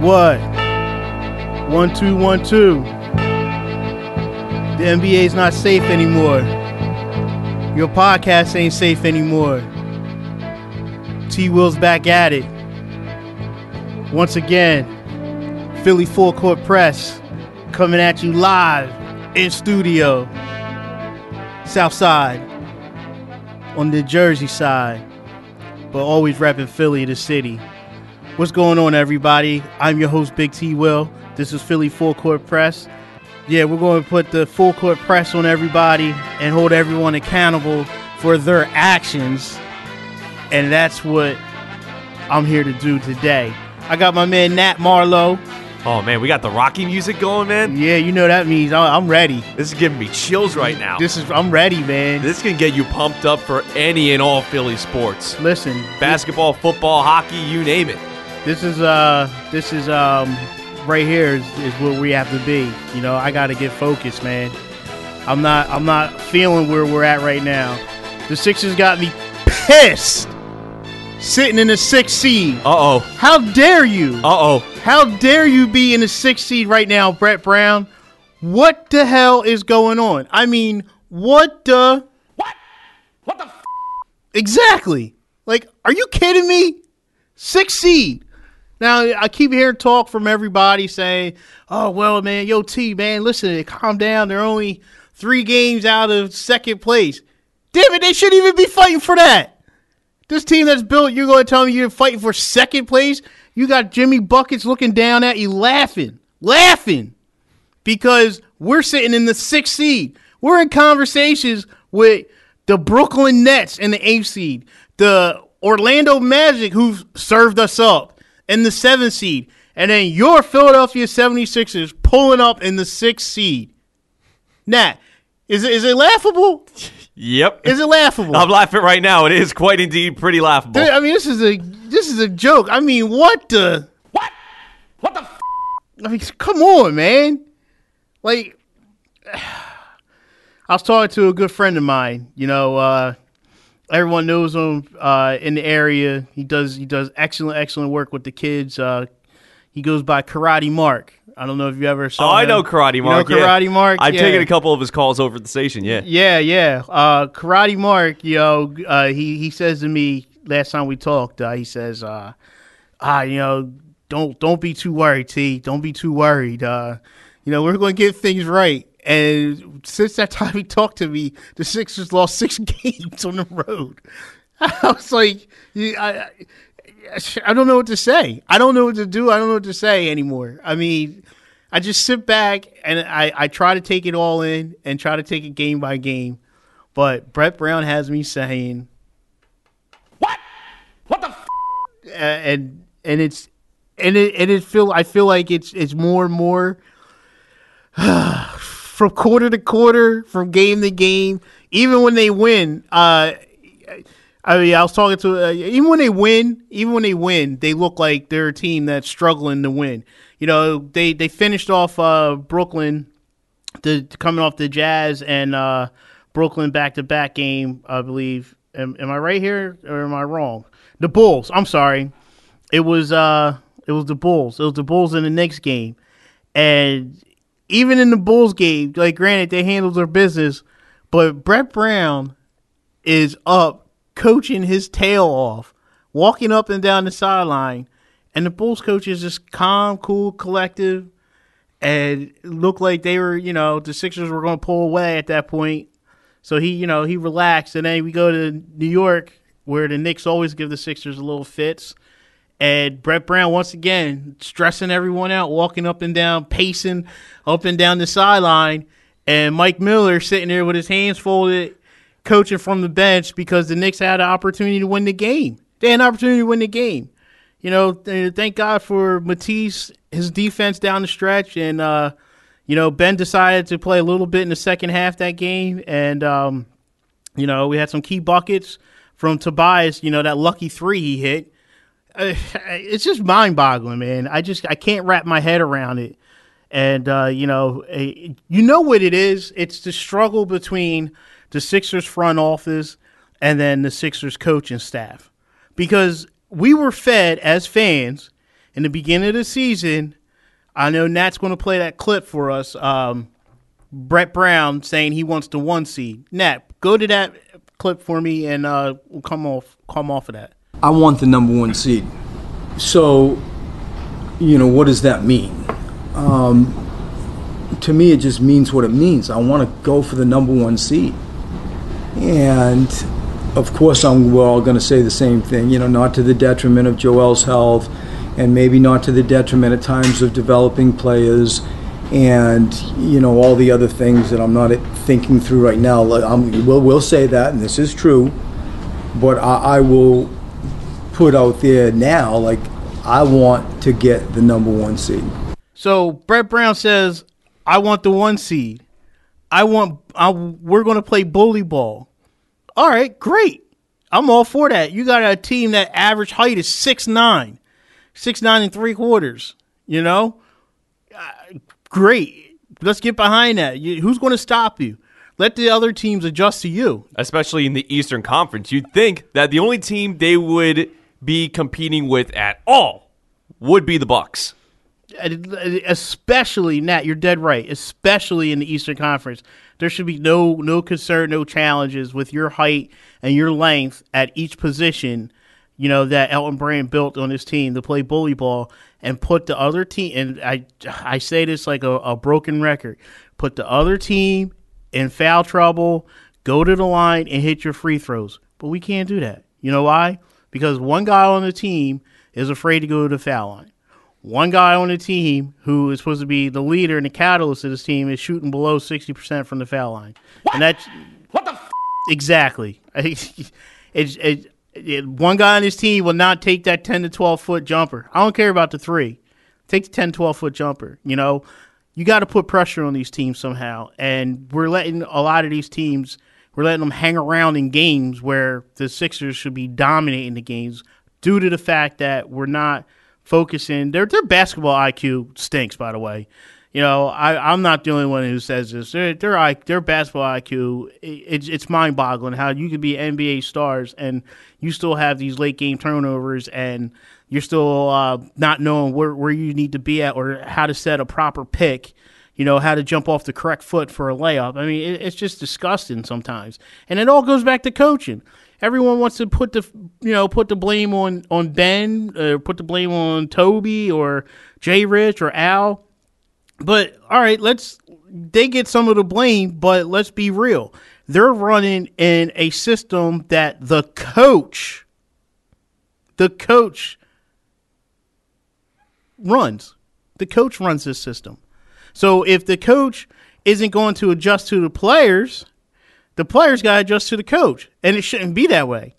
What? One, two, one, two. The NBA's not safe anymore. Your podcast ain't safe anymore. T Will's back at it. Once again, Philly Full Court Press coming at you live in studio. South side, on the Jersey side, but always repping Philly, the city. What's going on, everybody? I'm your host, Big T Will. This is Philly Full Court Press. Yeah, we're going to put the full court press on everybody and hold everyone accountable for their actions. And that's what I'm here to do today. I got my man Nat Marlowe. Oh man, we got the Rocky music going, man. Yeah, you know that means I'm ready. This is giving me chills right now. This is I'm ready, man. This can get you pumped up for any and all Philly sports. Listen, Basketball, football, hockey, you name it. This is uh this is um right here is, is where we have to be. You know, I got to get focused, man. I'm not I'm not feeling where we're at right now. The Sixers got me pissed. Sitting in the sixth seed. Uh oh. How dare you? Uh oh. How dare you be in the sixth seed right now, Brett Brown? What the hell is going on? I mean, what the? What? What the? F- Exactly. Like, are you kidding me? Six seed. Now I keep hearing talk from everybody saying, "Oh well, man, yo T, man, listen, calm down. They're only three games out of second place. Damn it, they shouldn't even be fighting for that. This team that's built, you're going to tell me you're fighting for second place? You got Jimmy buckets looking down at you, laughing, laughing, because we're sitting in the sixth seed. We're in conversations with the Brooklyn Nets in the eighth seed, the Orlando Magic who've served us up in the seventh seed, and then your Philadelphia 76ers pulling up in the sixth seed. Nat, is it, is it laughable? yep. Is it laughable? I'm laughing right now. It is quite indeed pretty laughable. I mean, this is a this is a joke. I mean, what the? What? What the? F- I mean, come on, man. Like, I was talking to a good friend of mine. You know, uh, everyone knows him uh, in the area. He does he does excellent excellent work with the kids. Uh, he goes by Karate Mark. I don't know if you ever saw. oh, I know Karate You Mark. know yeah. Karate Mark. I've Yeah. taken a couple of his calls over at the station. Yeah. Yeah, yeah. Uh, Karate Mark, you know, uh, he he says to me last time we talked, uh, he says, uh, ah, you know, don't don't be too worried, T. Don't be too worried. Uh, you know, we're going to get things right. And since that time he talked to me, the Sixers lost six games on the road. I was like, I, I, don't know what to say. I don't know what to do. I don't know what to say anymore. I mean, I just sit back and I, I try to take it all in and try to take it game by game. But Brett Brown has me saying, What? What the? F- and and it's and it and it feel I feel like it's it's more and more from quarter to quarter, from game to game. Even when they win, uh, I mean, I was talking to uh, even when they win, even when they win, they look like they're a team that's struggling to win. You know, they they finished off uh, Brooklyn, the coming off the Jazz and uh, Brooklyn back to back game, I believe. Am, am I right here or am I wrong? The Bulls. I'm sorry. It was uh it was the Bulls. It was the Bulls in the next game. And even in the Bulls game, like granted they handled their business, but Brett Brown is up coaching his tail off, walking up and down the sideline, and the Bulls coach is just calm, cool, collective, and looked like they were, you know, the Sixers were going to pull away at that point. So he, you know, he relaxed, and then we go to New York, where the Knicks always give the Sixers a little fits. And Brett Brown once again stressing everyone out, walking up and down, pacing up and down the sideline, and Mike Miller sitting there with his hands folded, coaching from the bench because the Knicks had an opportunity to win the game. They had an opportunity to win the game. You know, thank God for Matisse, his defense down the stretch, and uh, you know Ben decided to play a little bit in the second half that game, and um, you know we had some key buckets from Tobias. You know that lucky three he hit. Uh, it's just mind-boggling, man. I just I can't wrap my head around it. And uh, you know, you know what it is? It's the struggle between the Sixers front office and then the Sixers coaching staff. Because we were fed as fans in the beginning of the season, I know Nat's going to play that clip for us. Um, Brett Brown saying he wants the one seed. Nat, go to that clip for me, and uh, we'll come off come off of that. I want the number one seed. So, you know, what does that mean? Um, to me, it just means what it means. I want to go for the number one seed. And of course, I'm, we're all going to say the same thing, you know, not to the detriment of Joel's health and maybe not to the detriment at times of developing players and you know all the other things that I'm not thinking through right now. I'm, we'll, we'll say that, and this is true, but I, I will put out there now like I want to get the number one seed. So Brett Brown says, "I want the one seed. I want. I, we're going to play bully ball. All right, great. I'm all for that. You got a team that average height is six nine, six nine and three quarters. You know, uh, great. Let's get behind that. You, who's going to stop you? Let the other teams adjust to you. Especially in the Eastern Conference, you'd think that the only team they would be competing with at all would be the Bucks. Uh, especially Nat, you're dead right. Especially in the Eastern Conference, there should be no no concern, no challenges with your height and your length at each position. You know that Elton Brand built on his team to play bully ball and put the other team. And I I say this like a, a broken record. Put the other team in foul trouble. Go to the line and hit your free throws. But we can't do that. You know why? Because one guy on the team is afraid to go to the foul line. One guy on the team who is supposed to be the leader and the catalyst of this team is shooting below 60% from the foul line. What? And that's what the f- exactly. it, it, one guy on his team will not take that 10 to 12 foot jumper. I don't care about the three. Take the 10, 12 foot jumper. You know, you got to put pressure on these teams somehow. And we're letting a lot of these teams, we're letting them hang around in games where the Sixers should be dominating the games due to the fact that we're not focusing. Their their basketball IQ stinks, by the way. You know, I, I'm not the only one who says this. Their their, their basketball IQ, it, it's mind boggling how you could be NBA stars and you still have these late game turnovers and you're still uh, not knowing where, where you need to be at or how to set a proper pick. You know how to jump off the correct foot for a layup. I mean, it, it's just disgusting sometimes, and it all goes back to coaching everyone wants to put the you know put the blame on on Ben, uh, put the blame on Toby or Jay Rich or Al. But all right, let's they get some of the blame, but let's be real. They're running in a system that the coach the coach runs. The coach runs this system. So if the coach isn't going to adjust to the players, the players got to adjust to the coach, and it shouldn't be that way.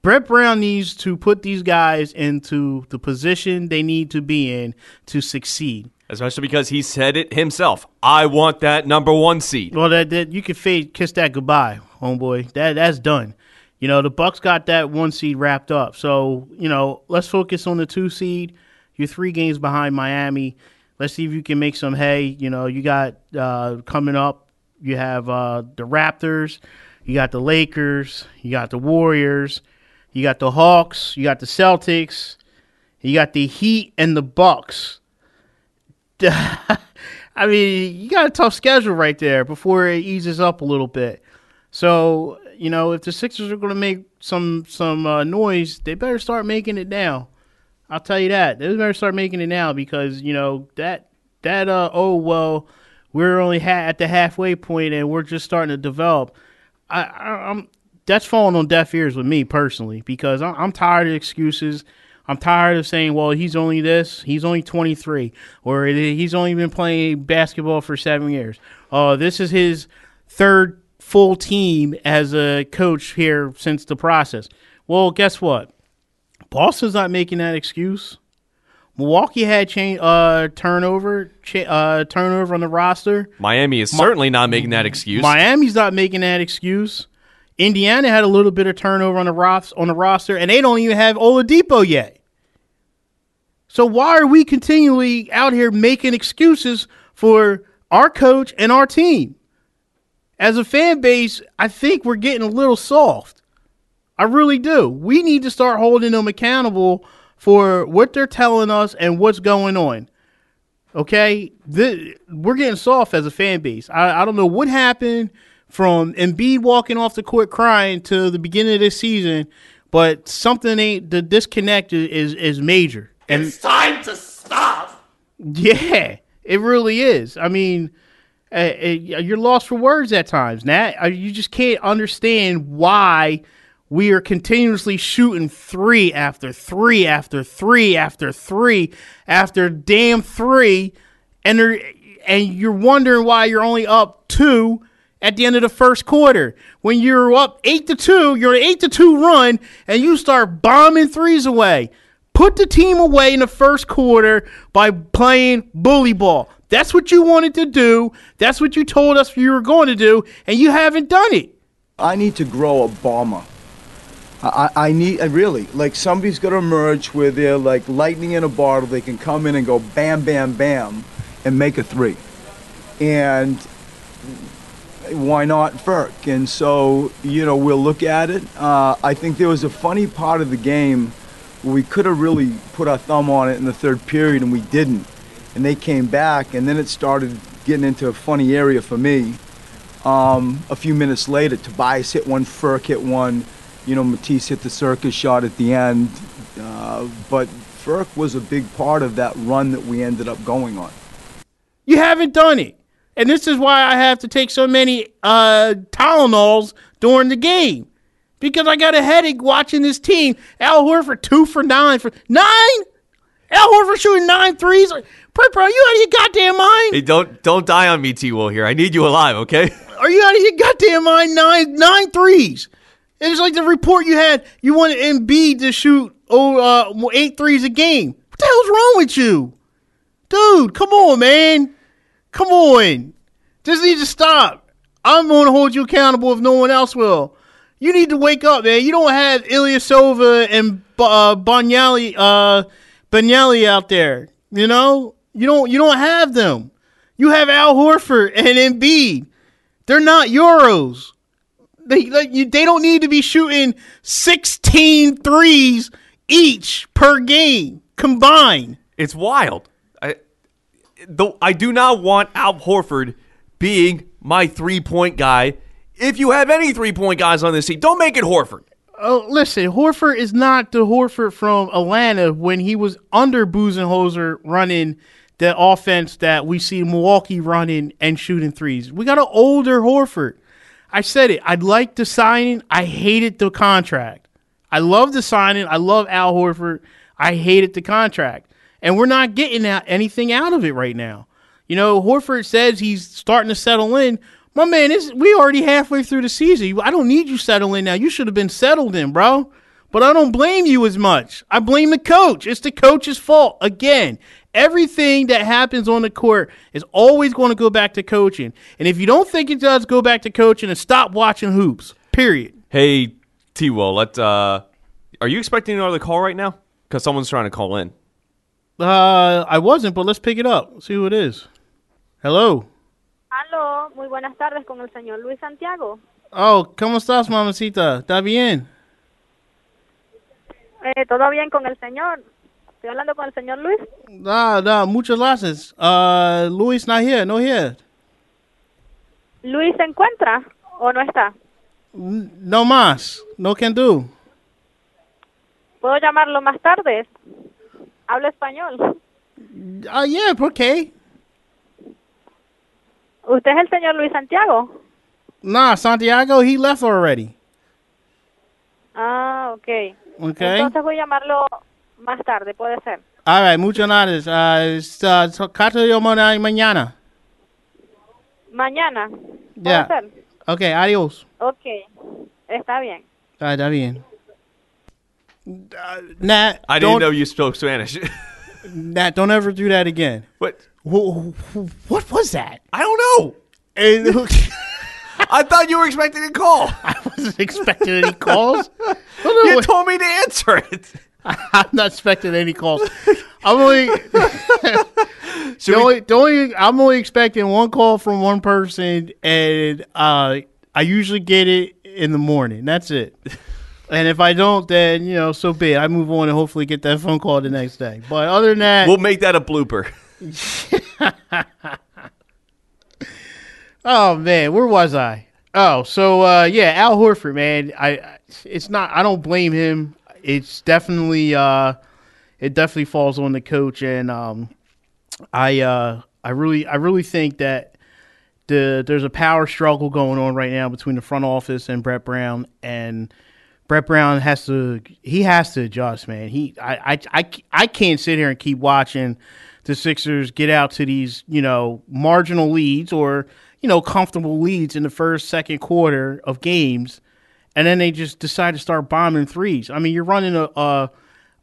Brett Brown needs to put these guys into the position they need to be in to succeed. Especially because he said it himself. I want that number one seed. Well, that, that you can fade kiss that goodbye, homeboy. That that's done. You know the Bucks got that one seed wrapped up. So you know let's focus on the two seed. You're three games behind Miami. Let's see if you can make some hay. You know you got uh, coming up you have uh, the Raptors, you got the Lakers, you got the Warriors, you got the Hawks, you got the Celtics, you got the Heat and the Bucks. I mean, you got a tough schedule right there before it eases up a little bit. So, you know, if the Sixers are going to make some some uh, noise, they better start making it now. I'll tell you that. They better start making it now because, you know, that that uh oh well, we're only ha- at the halfway point and we're just starting to develop. I, I, am that's falling on deaf ears with me personally because I'm, I'm tired of excuses. I'm tired of saying, well, he's only this, he's only 23, or he's only been playing basketball for seven years. Uh, this is his third full team as a coach here since the process. Well, guess what? Boston's not making that excuse. Milwaukee had change uh, turnover cha- uh, turnover on the roster. Miami is certainly not making that excuse. Miami's not making that excuse. Indiana had a little bit of turnover on the ros- on the roster, and they don't even have Oladipo yet. So why are we continually out here making excuses for our coach and our team? As a fan base, I think we're getting a little soft. I really do. We need to start holding them accountable for what they're telling us and what's going on. Okay, we're getting soft as a fan base. I, I don't know what happened from Embiid walking off the court crying to the beginning of this season, but something ain't the disconnect is is major. And It's time to stop. yeah, it really is. I mean, uh, uh, you're lost for words at times, Nat. Uh, You just can't understand why we are continuously shooting three after three after three after three after damn three, and and you're wondering why you're only up two at the end of the first quarter. When you're up eight to two, you're an eight to two run, and you start bombing threes away. Put the team away in the first quarter by playing bully ball. That's what you wanted to do. That's what you told us you were going to do, and you haven't done it. I need to grow a bomber. I, I need, I really, like somebody's got to emerge where they're like lightning in a bottle. They can come in and go bam, bam, bam, and make a three. And why not Furk? And so, you know, we'll look at it. Uh, I think there was a funny part of the game where we could have really put our thumb on it in the third period and we didn't. And they came back, and then it started getting into a funny area for me. Um, a few minutes later, Tobias hit one, Furk hit one. You know, Matisse hit the circus shot at the end. Uh, but Furk was a big part of that run that we ended up going on. You haven't done it. And this is why I have to take so many uh, Tylenols during the game. Because I got a headache watching this team. Al Horford, two for nine. for Nine? Al Horford shooting nine threes? Bro, bro, you out of your goddamn mind? Hey, don't don't die on me, T. Will here. I need you alive, okay? Are you out of your goddamn mind? Nine nine threes. It was like the report you had. You wanted Embiid to shoot oh uh, eight threes a game. What the hell's wrong with you, dude? Come on, man. Come on. This needs to stop. I'm going to hold you accountable if no one else will. You need to wake up, man. You don't have Ilyasova and uh, Belinelli, uh, out there. You know, you don't. You don't have them. You have Al Horford and Embiid. They're not Euros. They like you. They don't need to be shooting 16 threes each per game combined. It's wild. I though I do not want Al Horford being my three point guy. If you have any three point guys on this team, don't make it Horford. Oh, listen, Horford is not the Horford from Atlanta when he was under Budenholzer running the offense that we see Milwaukee running and shooting threes. We got an older Horford. I said it. I like the signing. I hated the contract. I love the signing. I love Al Horford. I hated the contract. And we're not getting out anything out of it right now. You know, Horford says he's starting to settle in. My man, we already halfway through the season. I don't need you settling in now. You should have been settled in, bro. But I don't blame you as much. I blame the coach. It's the coach's fault. Again, everything that happens on the court is always going to go back to coaching. And if you don't think it does, go back to coaching and stop watching hoops. Period. Hey, T. Will, let uh, are you expecting another call right now? Because someone's trying to call in. Uh, I wasn't, but let's pick it up. See who it is. Hello. Aló, muy buenas tardes con el señor Luis Santiago. Oh, ¿cómo estás, mamacita? ¿Está bien? Eh, ¿Todo bien con el señor? Estoy hablando con el señor Luis. Ah, nah, muchas gracias. Uh, Luis not here, no here. ¿Luis se encuentra o no está? No más. No can do. ¿Puedo llamarlo más tarde? Hablo español. Ah, yeah, okay. ¿Usted es el señor Luis Santiago? Nah, Santiago, he left already. Ah, ok. Okay. Entonces voy a llamarlo más tarde, puede ser. All right, muchas gracias. Uh, es, uh, so- Cato yo mañana. Mañana. ¿Puede Yeah. ser? Okay, adios. Ok. Está bien. Ah, está bien. Uh, Nat, I don't, didn't know you spoke Spanish. Nat, don't ever do that again. what? Wh- wh- What was that? I don't know. I thought you were expecting a call. I wasn't expecting any calls. Don't You what- told me to answer it. I'm not expecting any calls. I'm only, the we- only, the only I'm only expecting one call from one person, and uh, I usually get it in the morning. That's it. And if I don't, then you know, so be it. I move on and hopefully get that phone call the next day. But other than that, We'll make that a blooper. Oh man, where was I? Oh, so uh, yeah, Al Horford, man. I it's not. I don't blame him. It's definitely uh, it definitely falls on the coach, and um, I uh, I really I really think that the there's a power struggle going on right now between the front office and Brett Brown, and Brett Brown has to he has to adjust, man. He I I I, I can't sit here and keep watching the Sixers get out to these you know marginal leads or you know comfortable leads in the first second quarter of games, and then they just decide to start bombing threes. I mean, you're running a a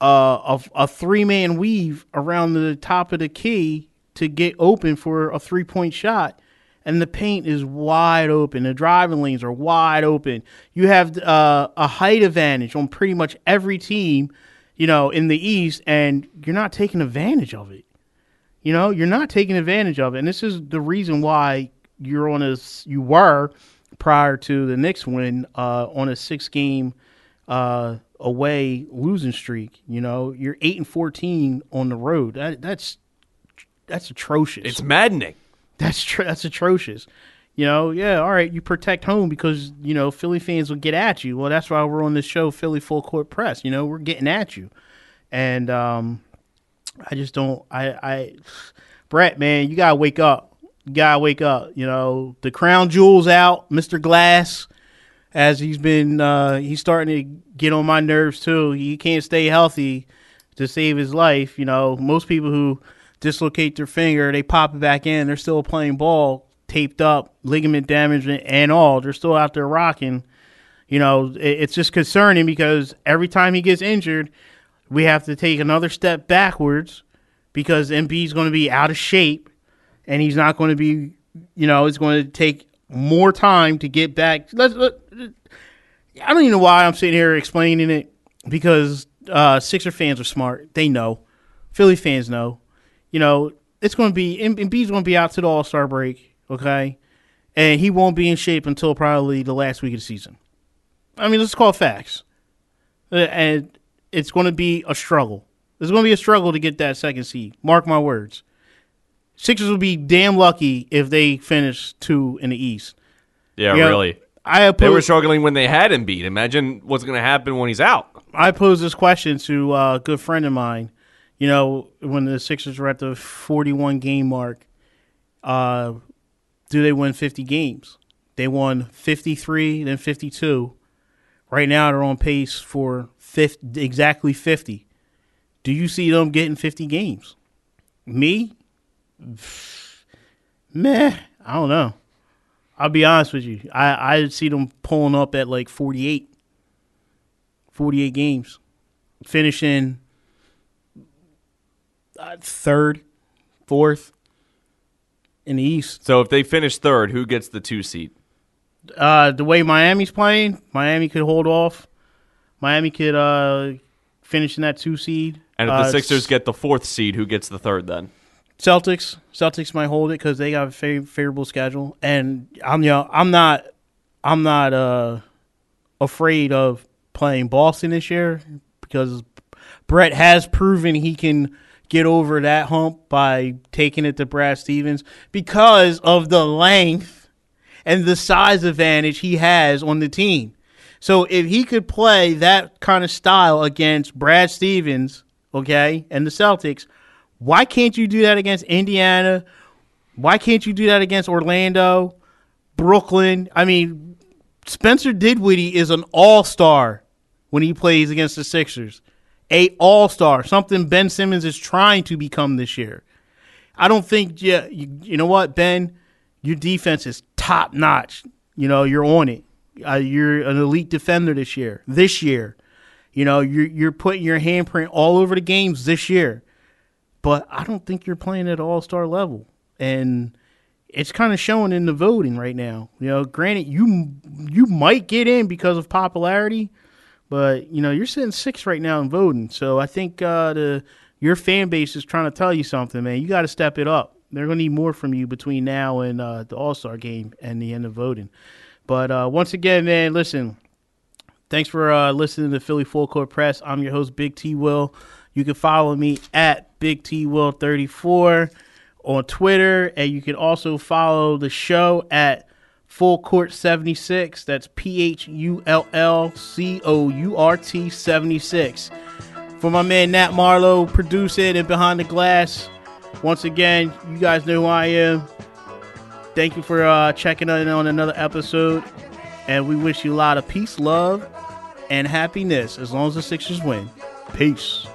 a, a, three man weave around the top of the key to get open for a three point shot and the paint is wide open. The driving lanes are wide open. You have uh, a height advantage on pretty much every team, you know, in the East, and you're not taking advantage of it. You know, you're not taking advantage of it, and this is the reason why you're on a you were prior to the Knicks win uh, on a six game uh, away losing streak. You know, you're eight and fourteen on the road. That, that's that's atrocious. It's maddening. That's tr- that's atrocious. You know, yeah, all right, you protect home because you know Philly fans will get at you. Well, that's why we're on this show, Philly Full Court Press. You know, we're getting at you, and um, I just don't. I, I, Brett, man, you gotta wake up. Gotta wake up. You know, the crown jewels out, Mister Glass, as he's been. Uh, he's starting to get on my nerves too. He can't stay healthy to save his life. You know, most people who dislocate their finger, they pop it back in. They're still playing ball, taped up, ligament damage and all. They're still out there rocking. You know, it's just concerning because every time he gets injured, we have to take another step backwards because Embiid is going to be out of shape and he's not going to be, you know, it's going to take more time to get back. Let's, let, I don't even know why I'm sitting here explaining it because uh, Sixer fans are smart. They know. Philly fans know. You know, it's going to be and Embiid's going to be out to the All Star break, okay, and he won't be in shape until probably the last week of the season. I mean, let's call it facts, Uh, and it's going to be a struggle. There's going to be a struggle to get that second seed. Mark my words. Sixers would be damn lucky if they finish two in the East. Yeah, You know, really. I They oppose, were struggling when they had Embiid. Imagine what's going to happen when he's out. I posed this question to a good friend of mine. You know, when the Sixers were at the 41 game mark, uh, do they win 50 games? They won 53, then 52. Right now, they're on pace for 50, exactly 50. Do you see them getting 50 games? Me? Meh. I don't know. I'll be honest with you. I, I see them pulling up at like 48. 48 games, finishing uh, third, fourth in the East. So if they finish third, who gets the two seed? Uh, the way Miami's playing, Miami could hold off. Miami could uh, finish in that two seed. And if Uh, the Sixers get the fourth seed, who gets the third then? Celtics, Celtics might hold it because they got a fa- favorable schedule, and I'm you know I'm not I'm not uh afraid of playing Boston this year because Brett has proven he can get over that hump by taking it to Brad Stevens because of the length and the size advantage he has on the team. So if he could play that kind of style against Brad Stevens, okay, and the Celtics, why can't you do that against Indiana? Why can't you do that against Orlando, Brooklyn? I mean, Spencer Dinwiddie is an all-star when he plays against the Sixers. A all-star, something Ben Simmons is trying to become this year. I don't think yeah, you, you know what, Ben, your defense is top notch. You know, you're on it. Uh, you're an elite defender this year. This year, you know, you're you're putting your handprint all over the games this year. But I don't think you're playing at all star level, and it's kind of showing in the voting right now. You know, granted, you you might get in because of popularity, but you know you're sitting six right now in voting. So I think uh, the your fan base is trying to tell you something, man. You got to step it up. They're going to need more from you between now and uh, the All Star game and the end of voting. But uh, once again, man, listen, thanks for uh, listening to Philly Full Court Press. I'm your host, Big T Will. You can follow me at Big T Will 34 on Twitter, and you can also follow the show at Full Court 76. That's P H U L L C O U R T 76. For my man Nat Marlowe, producing and behind the glass. Once again, you guys know who I am. Thank you for uh, checking in on another episode. And we wish you a lot of peace, love, and happiness as long as the Sixers win. Peace.